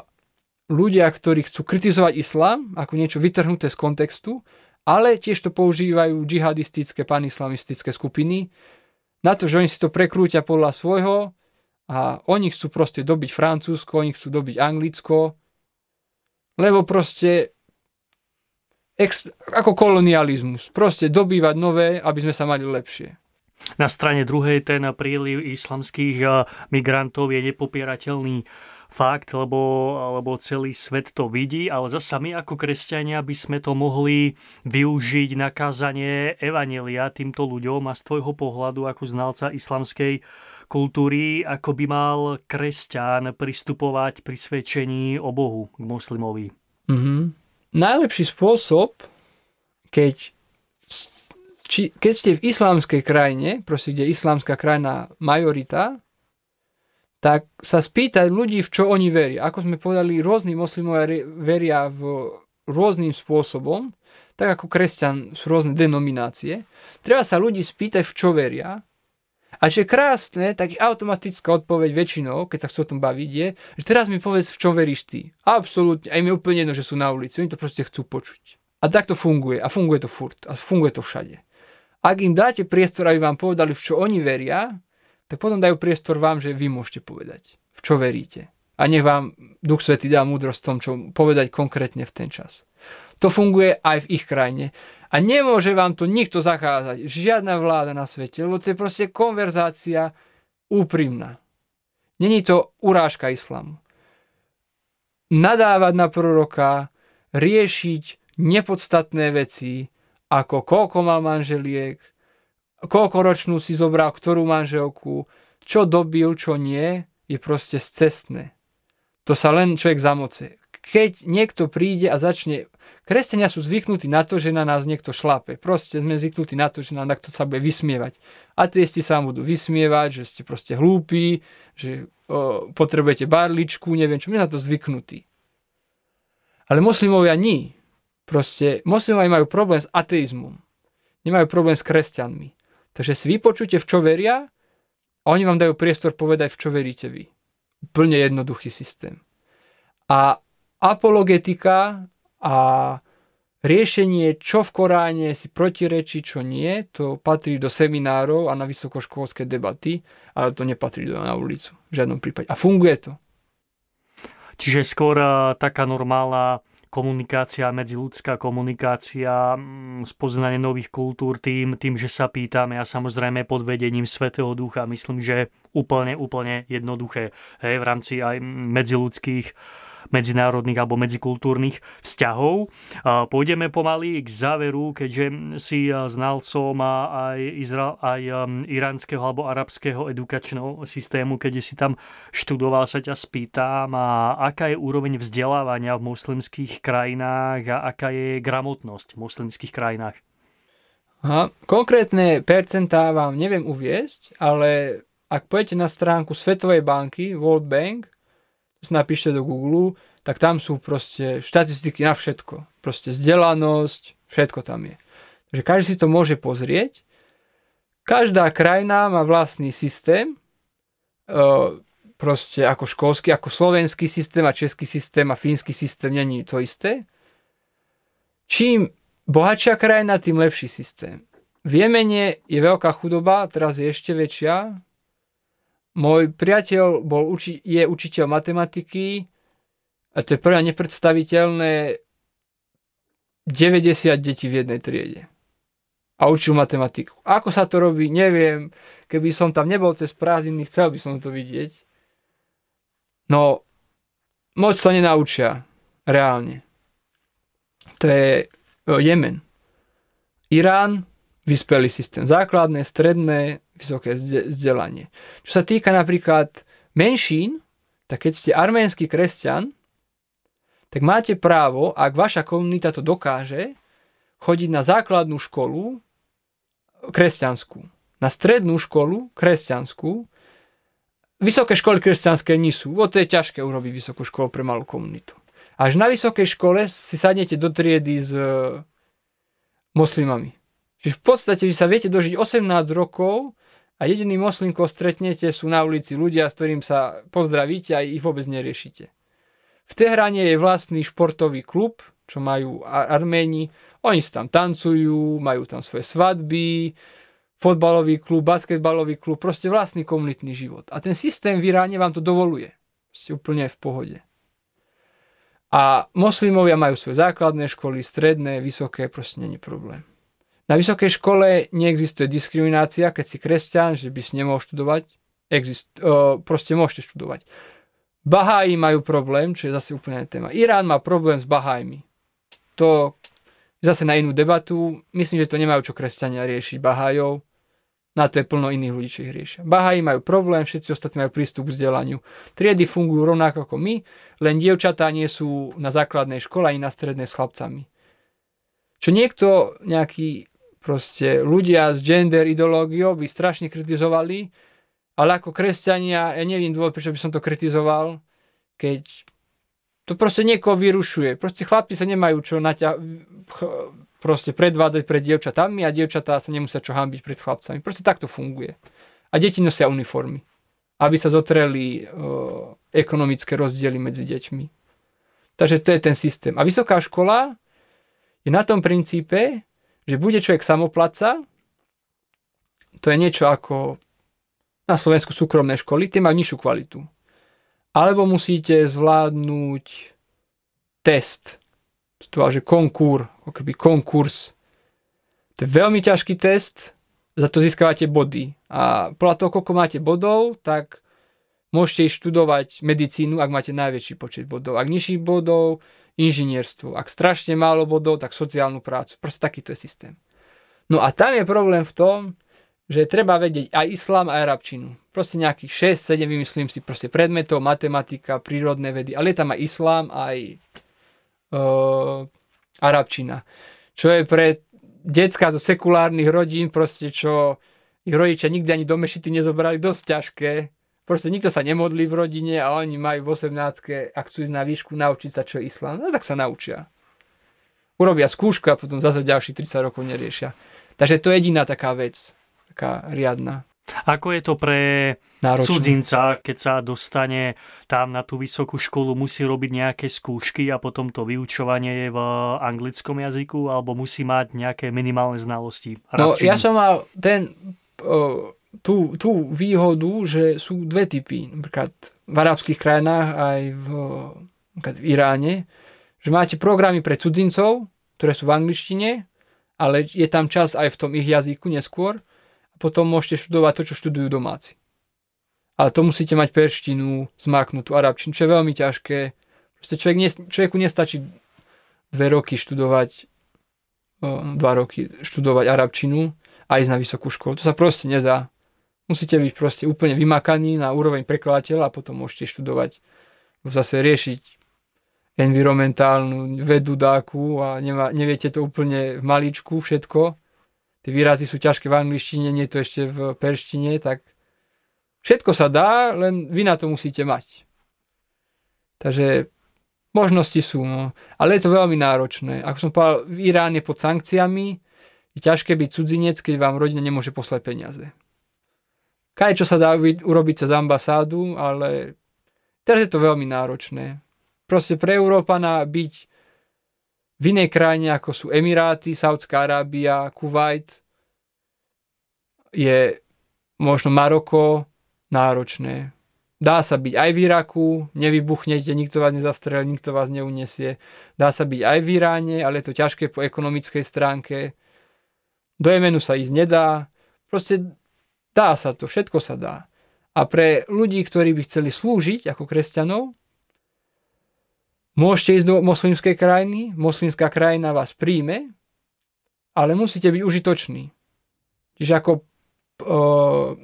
D: ľudia, ktorí chcú kritizovať islám ako niečo vytrhnuté z kontextu, ale tiež to používajú džihadistické, panislamistické skupiny na to, že oni si to prekrúťa podľa svojho a oni chcú proste dobiť Francúzsko, oni chcú dobiť Anglicko, lebo proste ex, ako kolonializmus, proste dobývať nové, aby sme sa mali lepšie.
C: Na strane druhej ten príliv islamských eh, migrantov je nepopierateľný fakt, lebo, lebo celý svet to vidí, ale zasa my ako kresťania by sme to mohli využiť na kázanie evanelia týmto ľuďom a z tvojho pohľadu ako znalca islamskej kultúry, ako by mal kresťan pristupovať pri svedčení o Bohu k muslimovi.
D: Mm-hmm. Najlepší spôsob, keď či, keď ste v islamskej krajine, proste kde je islamská krajina majorita, tak sa spýtať ľudí, v čo oni veria. Ako sme povedali, rôzni moslimovia veria v rôznym spôsobom, tak ako kresťan sú rôzne denominácie. Treba sa ľudí spýtať, v čo veria. A čo je krásne, tak automatická odpoveď väčšinou, keď sa chcú o tom baviť, je, že teraz mi povedz, v čom veríš ty. Absolútne, aj mi je úplne jedno, že sú na ulici, oni to proste chcú počuť. A tak to funguje. A funguje to furt. A funguje to všade. Ak im dáte priestor, aby vám povedali, v čo oni veria, tak potom dajú priestor vám, že vy môžete povedať, v čo veríte. A nech vám Duch Svetý dá múdrosť v tom, čo povedať konkrétne v ten čas. To funguje aj v ich krajine. A nemôže vám to nikto zakázať. Žiadna vláda na svete, lebo to je proste konverzácia úprimná. Není to urážka islamu. Nadávať na proroka, riešiť nepodstatné veci, ako koľko mal manželiek, koľko ročnú si zobral, ktorú manželku, čo dobil, čo nie, je proste cestné. To sa len človek zamoce. Keď niekto príde a začne... Kresťania sú zvyknutí na to, že na nás niekto šlape. Proste sme zvyknutí na to, že na niekto sa bude vysmievať. Ateisti sa vám budú vysmievať, že ste proste hlúpi, že o, potrebujete barličku, neviem čo. My na to zvyknutí. Ale moslimovia nie. Proste moslimovia majú problém s ateizmom. Nemajú problém s kresťanmi. Takže si vypočujte, v čo veria a oni vám dajú priestor povedať, v čo veríte vy. Plne jednoduchý systém. A apologetika a riešenie, čo v Koráne si protirečí, čo nie, to patrí do seminárov a na vysokoškolské debaty, ale to nepatrí do na ulicu v žiadnom prípade. A funguje to.
C: Čiže skôr eh, taká normálna komunikácia, medziludská komunikácia, mm, spoznanie nových kultúr tým, tým, že sa pýtame a samozrejme pod vedením Svetého Ducha. Myslím, že úplne, úplne jednoduché hej, v rámci aj medziludských medzinárodných alebo medzikultúrnych vzťahov. Pôjdeme pomaly k záveru, keďže si znalcom aj, Izrael, aj iránskeho alebo arabského edukačného systému, keď si tam študoval, sa ťa spýtam, a aká je úroveň vzdelávania v moslimských krajinách a aká je gramotnosť v moslimských krajinách?
D: Aha, konkrétne percentá vám neviem uviesť, ale ak pôjdete na stránku Svetovej banky, World Bank, napíšte do Google, tak tam sú proste štatistiky na všetko. Proste vzdelanosť, všetko tam je. Takže každý si to môže pozrieť. Každá krajina má vlastný systém, e, proste ako školský, ako slovenský systém a český systém a fínsky systém není to isté. Čím bohatšia krajina, tým lepší systém. V Jemene je veľká chudoba, teraz je ešte väčšia, môj priateľ bol je učiteľ matematiky a to je prvá nepredstaviteľné 90 detí v jednej triede. A učil matematiku. Ako sa to robí, neviem. Keby som tam nebol cez prázdniny, chcel by som to vidieť. No, moc sa nenaučia. Reálne. To je Jemen. Irán, vyspelý systém. Základné, stredné, vysoké vzdelanie. Čo sa týka napríklad menšín, tak keď ste arménsky kresťan, tak máte právo, ak vaša komunita to dokáže, chodiť na základnú školu kresťanskú, na strednú školu kresťanskú. Vysoké školy kresťanské nie sú, o to je ťažké urobiť vysokú školu pre malú komunitu. Až na vysokej škole si sadnete do triedy s e, moslimami. Čiže v podstate vy sa viete dožiť 18 rokov a jediný moslim, koho stretnete, sú na ulici ľudia, s ktorým sa pozdravíte a ich vôbec neriešite. V Tehrane je vlastný športový klub, čo majú Arméni. Oni si tam tancujú, majú tam svoje svadby, fotbalový klub, basketbalový klub, proste vlastný komunitný život. A ten systém v Iráne vám to dovoluje. Ste úplne v pohode. A moslimovia majú svoje základné školy, stredné, vysoké, proste není problém. Na vysokej škole neexistuje diskriminácia, keď si kresťan, že by si nemohol študovať. Exist, uh, proste môžete študovať. Baháji majú problém, čo je zase úplne téma. Irán má problém s Bahájmi. To zase na inú debatu. Myslím, že to nemajú čo kresťania riešiť Bahájov. Na to je plno iných ľudí, čo ich riešia. Baháji majú problém, všetci ostatní majú prístup k vzdelaniu. Triedy fungujú rovnako ako my, len dievčatá nie sú na základnej škole ani na strednej s chlapcami. Čo niekto, nejaký proste ľudia s gender ideológiou by strašne kritizovali, ale ako kresťania, ja neviem dôvod, prečo by som to kritizoval, keď to proste niekoho vyrušuje. Proste chlapci sa nemajú čo naťa- proste predvádzať pred dievčatami a dievčatá sa nemusia čo hambiť pred chlapcami. Proste takto funguje. A deti nosia uniformy, aby sa zotreli uh, ekonomické rozdiely medzi deťmi. Takže to je ten systém. A vysoká škola je na tom princípe, že bude človek samoplaca, to je niečo ako na Slovensku súkromné školy, tie majú nižšiu kvalitu. Alebo musíte zvládnuť test, to že konkúr, ako keby konkurs. To je veľmi ťažký test, za to získavate body. A podľa toho, koľko máte bodov, tak môžete študovať medicínu, ak máte najväčší počet bodov. Ak nižší bodov, inžinierstvo. Ak strašne málo bodov, tak sociálnu prácu. Proste takýto je systém. No a tam je problém v tom, že treba vedieť aj islám, aj arabčinu. Proste nejakých 6-7, vymyslím si, proste predmetov, matematika, prírodné vedy, ale je tam aj islám, aj uh, arabčina. Čo je pre decka zo sekulárnych rodín, proste čo ich rodičia nikdy ani do mešity nezobrali, dosť ťažké. Proste nikto sa nemodlí v rodine a oni majú v 18 ak chcú ísť na výšku, naučiť sa, čo je islám. No tak sa naučia. Urobia skúšku a potom zase ďalších 30 rokov neriešia. Takže to je jediná taká vec, taká riadna.
C: Ako je to pre Náročné. cudzinca, keď sa dostane tam na tú vysokú školu, musí robiť nejaké skúšky a potom to vyučovanie je v anglickom jazyku, alebo musí mať nejaké minimálne znalosti?
D: No, ja som mal ten, o, tú, tú výhodu, že sú dve typy, napríklad v arabských krajinách aj v, v Iráne, že máte programy pre cudzincov, ktoré sú v angličtine, ale je tam čas aj v tom ich jazyku neskôr potom môžete študovať to, čo študujú domáci. Ale to musíte mať perštinu, zmáknutú arabčinu, čo je veľmi ťažké. Proste človek nes, človeku nestačí dve roky študovať, dva roky študovať arabčinu a ísť na vysokú školu. To sa proste nedá. Musíte byť proste úplne vymakaní na úroveň prekladateľa a potom môžete študovať, zase riešiť environmentálnu vedu dáku a nemá, neviete to úplne v maličku všetko tie výrazy sú ťažké v angličtine, nie to ešte v perštine, tak všetko sa dá, len vy na to musíte mať. Takže možnosti sú, no. ale je to veľmi náročné. Ako som povedal, v Iráne pod sankciami je ťažké byť cudzinec, keď vám rodina nemôže poslať peniaze. Kaj čo sa dá urobiť cez ambasádu, ale teraz je to veľmi náročné. Proste pre Európana byť v inej krajine, ako sú Emiráty, Saudská Arábia, Kuwait, je možno Maroko náročné. Dá sa byť aj v Iraku, nevybuchnete, nikto vás nezastrelí, nikto vás neunesie. Dá sa byť aj v Iráne, ale je to ťažké po ekonomickej stránke. Do Jemenu sa ísť nedá. Proste dá sa to, všetko sa dá. A pre ľudí, ktorí by chceli slúžiť ako kresťanov, Môžete ísť do moslimskej krajiny, moslimská krajina vás príjme, ale musíte byť užitoční. Čiže ako uh,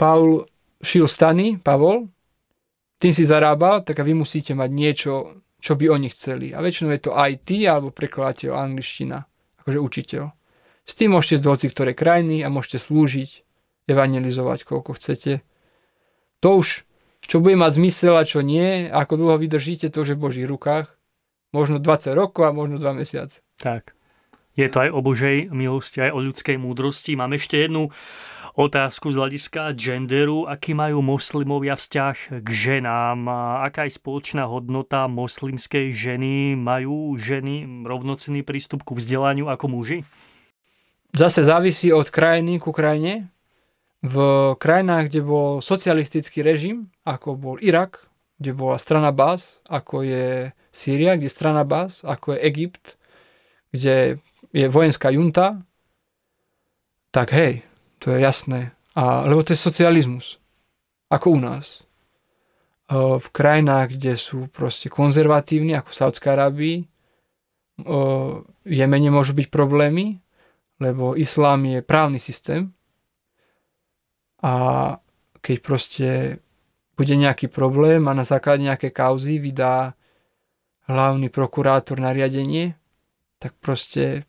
D: Paul šil stany, Pavol, tým si zarábal, tak a vy musíte mať niečo, čo by oni chceli. A väčšinou je to IT alebo prekladateľ angličtina, akože učiteľ. S tým môžete z hoci ktoré krajiny a môžete slúžiť, evangelizovať koľko chcete. To už, čo bude mať zmysel a čo nie, ako dlho vydržíte, to už v Božích rukách. Možno 20 rokov a možno 2 mesiace.
C: Tak. Je to aj o Božej milosti, aj o ľudskej múdrosti. Mám ešte jednu otázku z hľadiska genderu, aký majú moslimovia vzťah k ženám, aká je spoločná hodnota moslimskej ženy, majú ženy rovnocenný prístup ku vzdelaniu ako muži?
D: Zase závisí od krajiny ku krajine. V krajinách, kde bol socialistický režim, ako bol Irak, kde bola strana Bas, ako je Sýria, kde je strana Bas, ako je Egypt, kde je vojenská junta, tak hej, to je jasné. A, lebo to je socializmus. Ako u nás. V krajinách, kde sú proste konzervatívni, ako v Saudskej Arábii, v Jemene môžu byť problémy, lebo islám je právny systém a keď proste bude nejaký problém a na základe nejaké kauzy vydá hlavný prokurátor nariadenie, tak proste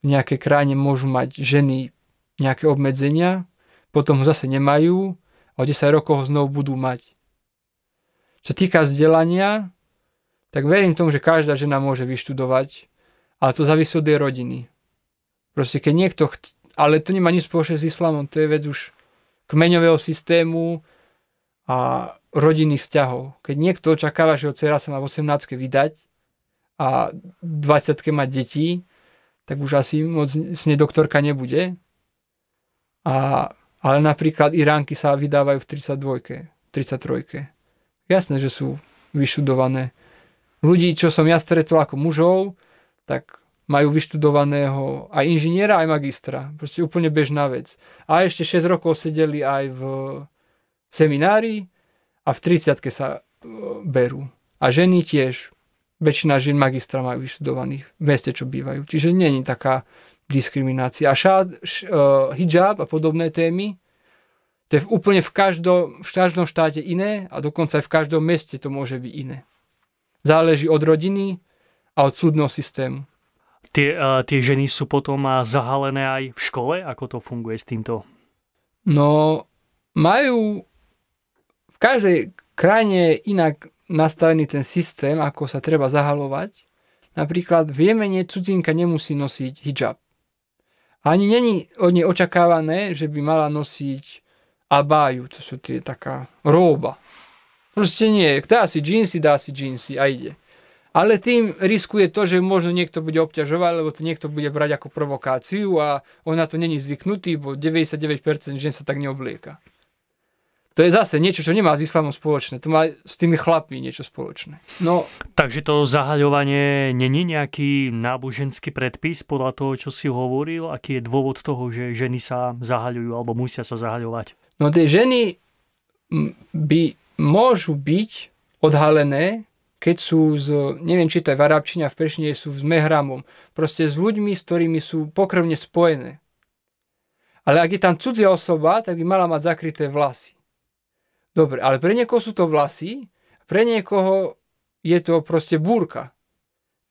D: v nejakej krajine môžu mať ženy nejaké obmedzenia, potom ho zase nemajú a o 10 rokov ho znovu budú mať. Čo týka vzdelania, tak verím tomu, že každá žena môže vyštudovať, ale to závisí od jej rodiny. Proste keď niekto chce, ale to nemá nič spoločné s islamom, to je vec už kmeňového systému a rodinných vzťahov. Keď niekto očakáva, že ho dcera sa má v 18 vydať a 20 mať detí, tak už asi moc s nej doktorka nebude. A, ale napríklad Iránky sa vydávajú v 32, 33. Jasné, že sú vyštudované. Ľudí, čo som ja stretol ako mužov, tak majú vyštudovaného aj inžiniera, aj magistra. Proste úplne bežná vec. A ešte 6 rokov sedeli aj v seminári a v 30 sa e, berú. A ženy tiež. Väčšina žien magistra majú vyštudovaných v meste, čo bývajú. Čiže je taká diskriminácia. A šád, š, uh, hijab a podobné témy, to je úplne v každom, v každom štáte iné a dokonca aj v každom meste to môže byť iné. Záleží od rodiny a od súdneho systému.
C: Tie, uh, tie ženy sú potom zahalené aj v škole? Ako to funguje s týmto?
D: No, majú v každej krajine inak nastavený ten systém, ako sa treba zahalovať. Napríklad v Jemene cudzinka nemusí nosiť hijab. Ani není od nej očakávané, že by mala nosiť abáju, to sú tie taká róba. Proste nie, dá si džínsy, dá si džínsy a ide. Ale tým riskuje to, že možno niekto bude obťažovať, lebo to niekto bude brať ako provokáciu a ona to není zvyknutý, bo 99% žien sa tak neoblieka. To je zase niečo, čo nemá s islamom spoločné. To má s tými chlapmi niečo spoločné. No,
C: Takže to zahaľovanie není nejaký náboženský predpis podľa toho, čo si hovoril? Aký je dôvod toho, že ženy sa zahaľujú alebo musia sa zahaľovať?
D: No tie ženy by môžu byť odhalené, keď sú z, neviem či to je v arabčine v prečine sú s mehramom, proste s ľuďmi, s ktorými sú pokrvne spojené. Ale ak je tam cudzia osoba, tak by mala mať zakryté vlasy. Dobre, ale pre niekoho sú to vlasy, pre niekoho je to proste búrka.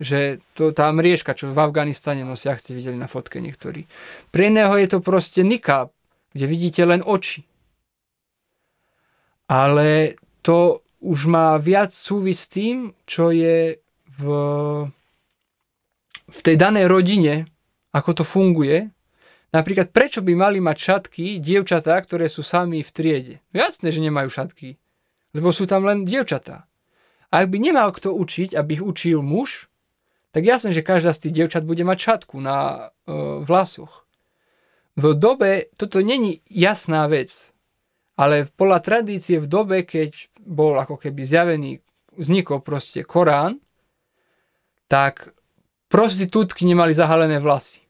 D: Že to tá mriežka, čo v Afganistane nosia, ak ste videli na fotke niektorí. Pre iného je to proste nikab, kde vidíte len oči. Ale to už má viac súvis s tým, čo je v, v tej danej rodine, ako to funguje, Napríklad, prečo by mali mať šatky dievčatá, ktoré sú sami v triede? No jasné, že nemajú šatky, lebo sú tam len dievčatá. A ak by nemal kto učiť, aby ich učil muž, tak jasné, že každá z tých dievčat bude mať šatku na e, vlasoch. V dobe, toto není jasná vec, ale podľa tradície v dobe, keď bol ako keby zjavený, vznikol proste Korán, tak prostitútky nemali zahalené vlasy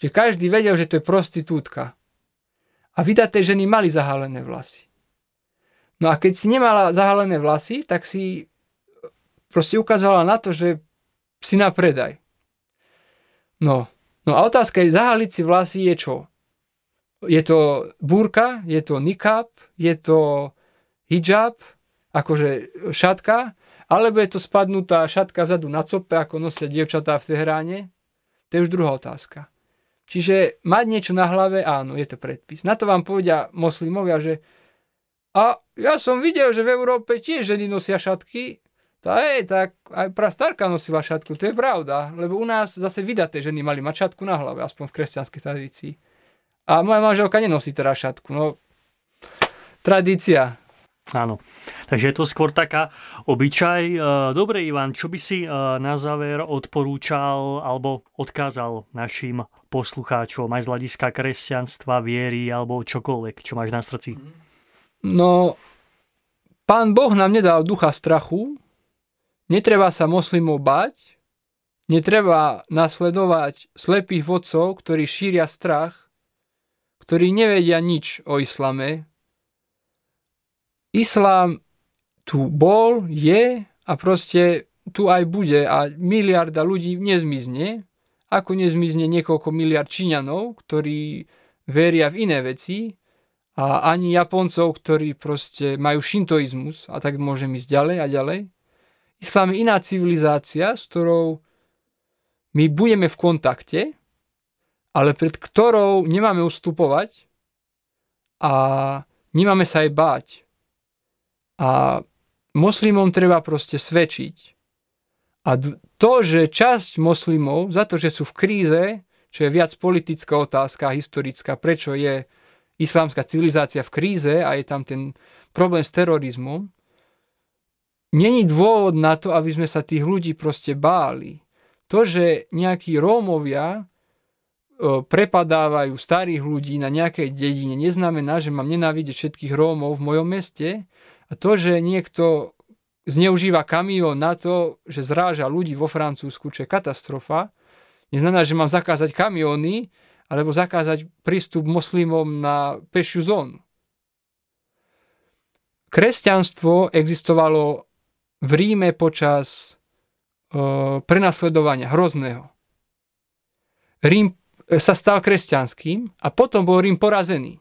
D: že každý vedel, že to je prostitútka. A vydaté ženy mali zahalené vlasy. No a keď si nemala zahalené vlasy, tak si proste ukázala na to, že si na predaj. No, No a otázka je, zahaliť si vlasy je čo? Je to burka, je to nikab, je to hijab, akože šatka, alebo je to spadnutá šatka vzadu na cope, ako nosia dievčatá v Tehráne? To je už druhá otázka. Čiže mať niečo na hlave, áno, je to predpis. Na to vám povedia moslimovia, že a ja som videl, že v Európe tiež ženy nosia šatky, to je, tak aj prastarka nosila šatku, to je pravda, lebo u nás zase vydaté ženy mali mať šatku na hlave, aspoň v kresťanskej tradícii. A moja manželka nenosí teda šatku, no tradícia.
C: Áno. Takže je to skôr taká obyčaj. E, dobre, Ivan, čo by si e, na záver odporúčal alebo odkázal našim poslucháčom aj z hľadiska kresťanstva, viery alebo čokoľvek, čo máš na srdci?
D: No, pán Boh nám nedal ducha strachu, netreba sa moslimov bať, netreba nasledovať slepých vodcov, ktorí šíria strach, ktorí nevedia nič o islame, islám tu bol, je a proste tu aj bude a miliarda ľudí nezmizne, ako nezmizne niekoľko miliard Číňanov, ktorí veria v iné veci a ani Japoncov, ktorí proste majú šintoizmus a tak môžem ísť ďalej a ďalej. Islám je iná civilizácia, s ktorou my budeme v kontakte, ale pred ktorou nemáme ustupovať a nemáme sa aj báť. A moslimom treba proste svedčiť. A to, že časť moslimov, za to, že sú v kríze, čo je viac politická otázka, historická, prečo je islámska civilizácia v kríze a je tam ten problém s terorizmom, není dôvod na to, aby sme sa tých ľudí proste báli. To, že nejakí Rómovia prepadávajú starých ľudí na nejakej dedine, neznamená, že mám nenávidieť všetkých Rómov v mojom meste, a to, že niekto zneužíva kamión na to, že zráža ľudí vo Francúzsku, čo je katastrofa, neznamená, že mám zakázať kamióny alebo zakázať prístup moslimom na pešiu zónu. Kresťanstvo existovalo v Ríme počas e, prenasledovania hrozného. Rím sa stal kresťanským a potom bol Rím porazený.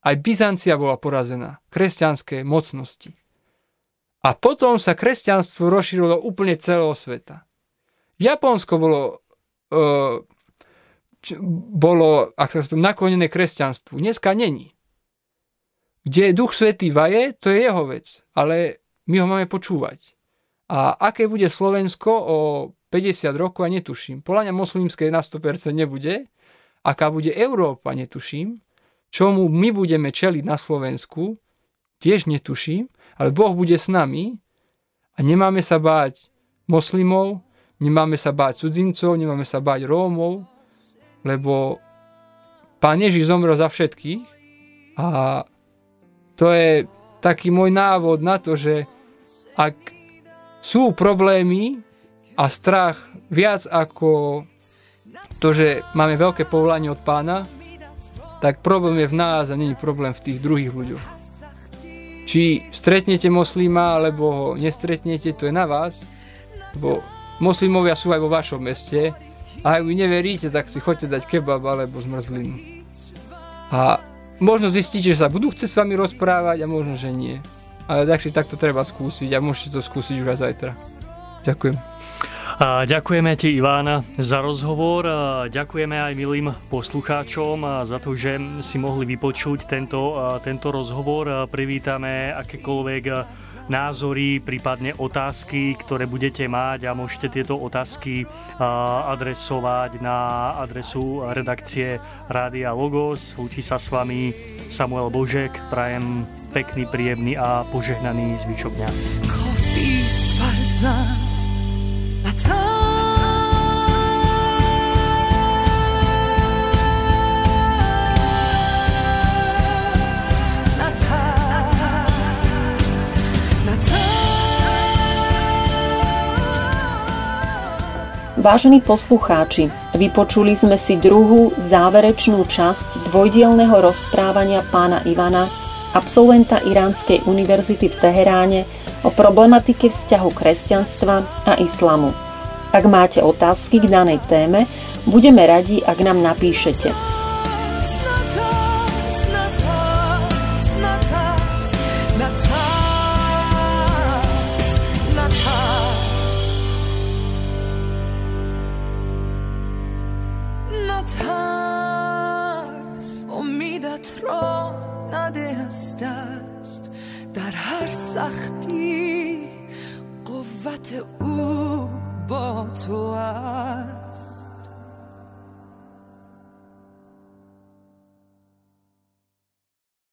D: Aj Byzancia bola porazená, kresťanské mocnosti. A potom sa kresťanstvo rozšírilo úplne celého sveta. Japonsko bolo, e, bolo ak sa to naklonené kresťanstvu. Dneska není. Kde Duch Svetý vaje, to je jeho vec, ale my ho máme počúvať. A aké bude Slovensko o 50 rokov, ja netuším. Podľa mňa moslimské na 100% nebude. Aká bude Európa, netuším čomu my budeme čeliť na Slovensku, tiež netuším, ale Boh bude s nami a nemáme sa báť moslimov, nemáme sa báť cudzincov, nemáme sa báť Rómov, lebo Pán Ježiš zomrel za všetkých a to je taký môj návod na to, že ak sú problémy a strach viac ako to, že máme veľké povolanie od pána, tak problém je v nás a není problém v tých druhých ľuďoch. Či stretnete moslima, alebo ho nestretnete, to je na vás, lebo moslimovia sú aj vo vašom meste a ak vy neveríte, tak si choďte dať kebab alebo zmrzlinu. A možno zistíte, že sa budú chcieť s vami rozprávať a možno, že nie. Ale tak si takto treba skúsiť a môžete to skúsiť už aj zajtra. Ďakujem.
C: Ďakujeme ti, Iván, za rozhovor. Ďakujeme aj milým poslucháčom za to, že si mohli vypočuť tento, tento rozhovor. Privítame akékoľvek názory, prípadne otázky, ktoré budete mať a môžete tieto otázky adresovať na adresu redakcie Rádia Logos. Lúči sa s vami Samuel Božek. Prajem pekný, príjemný a požehnaný zvyšok dňa.
B: Vážení poslucháči, vypočuli sme si druhú záverečnú časť dvojdielného rozprávania pána Ivana, absolventa Iránskej univerzity v Teheráne, o problematike vzťahu kresťanstva a islamu.
E: Ak máte otázky k danej téme, budeme radi, ak nám napíšete.
F: to us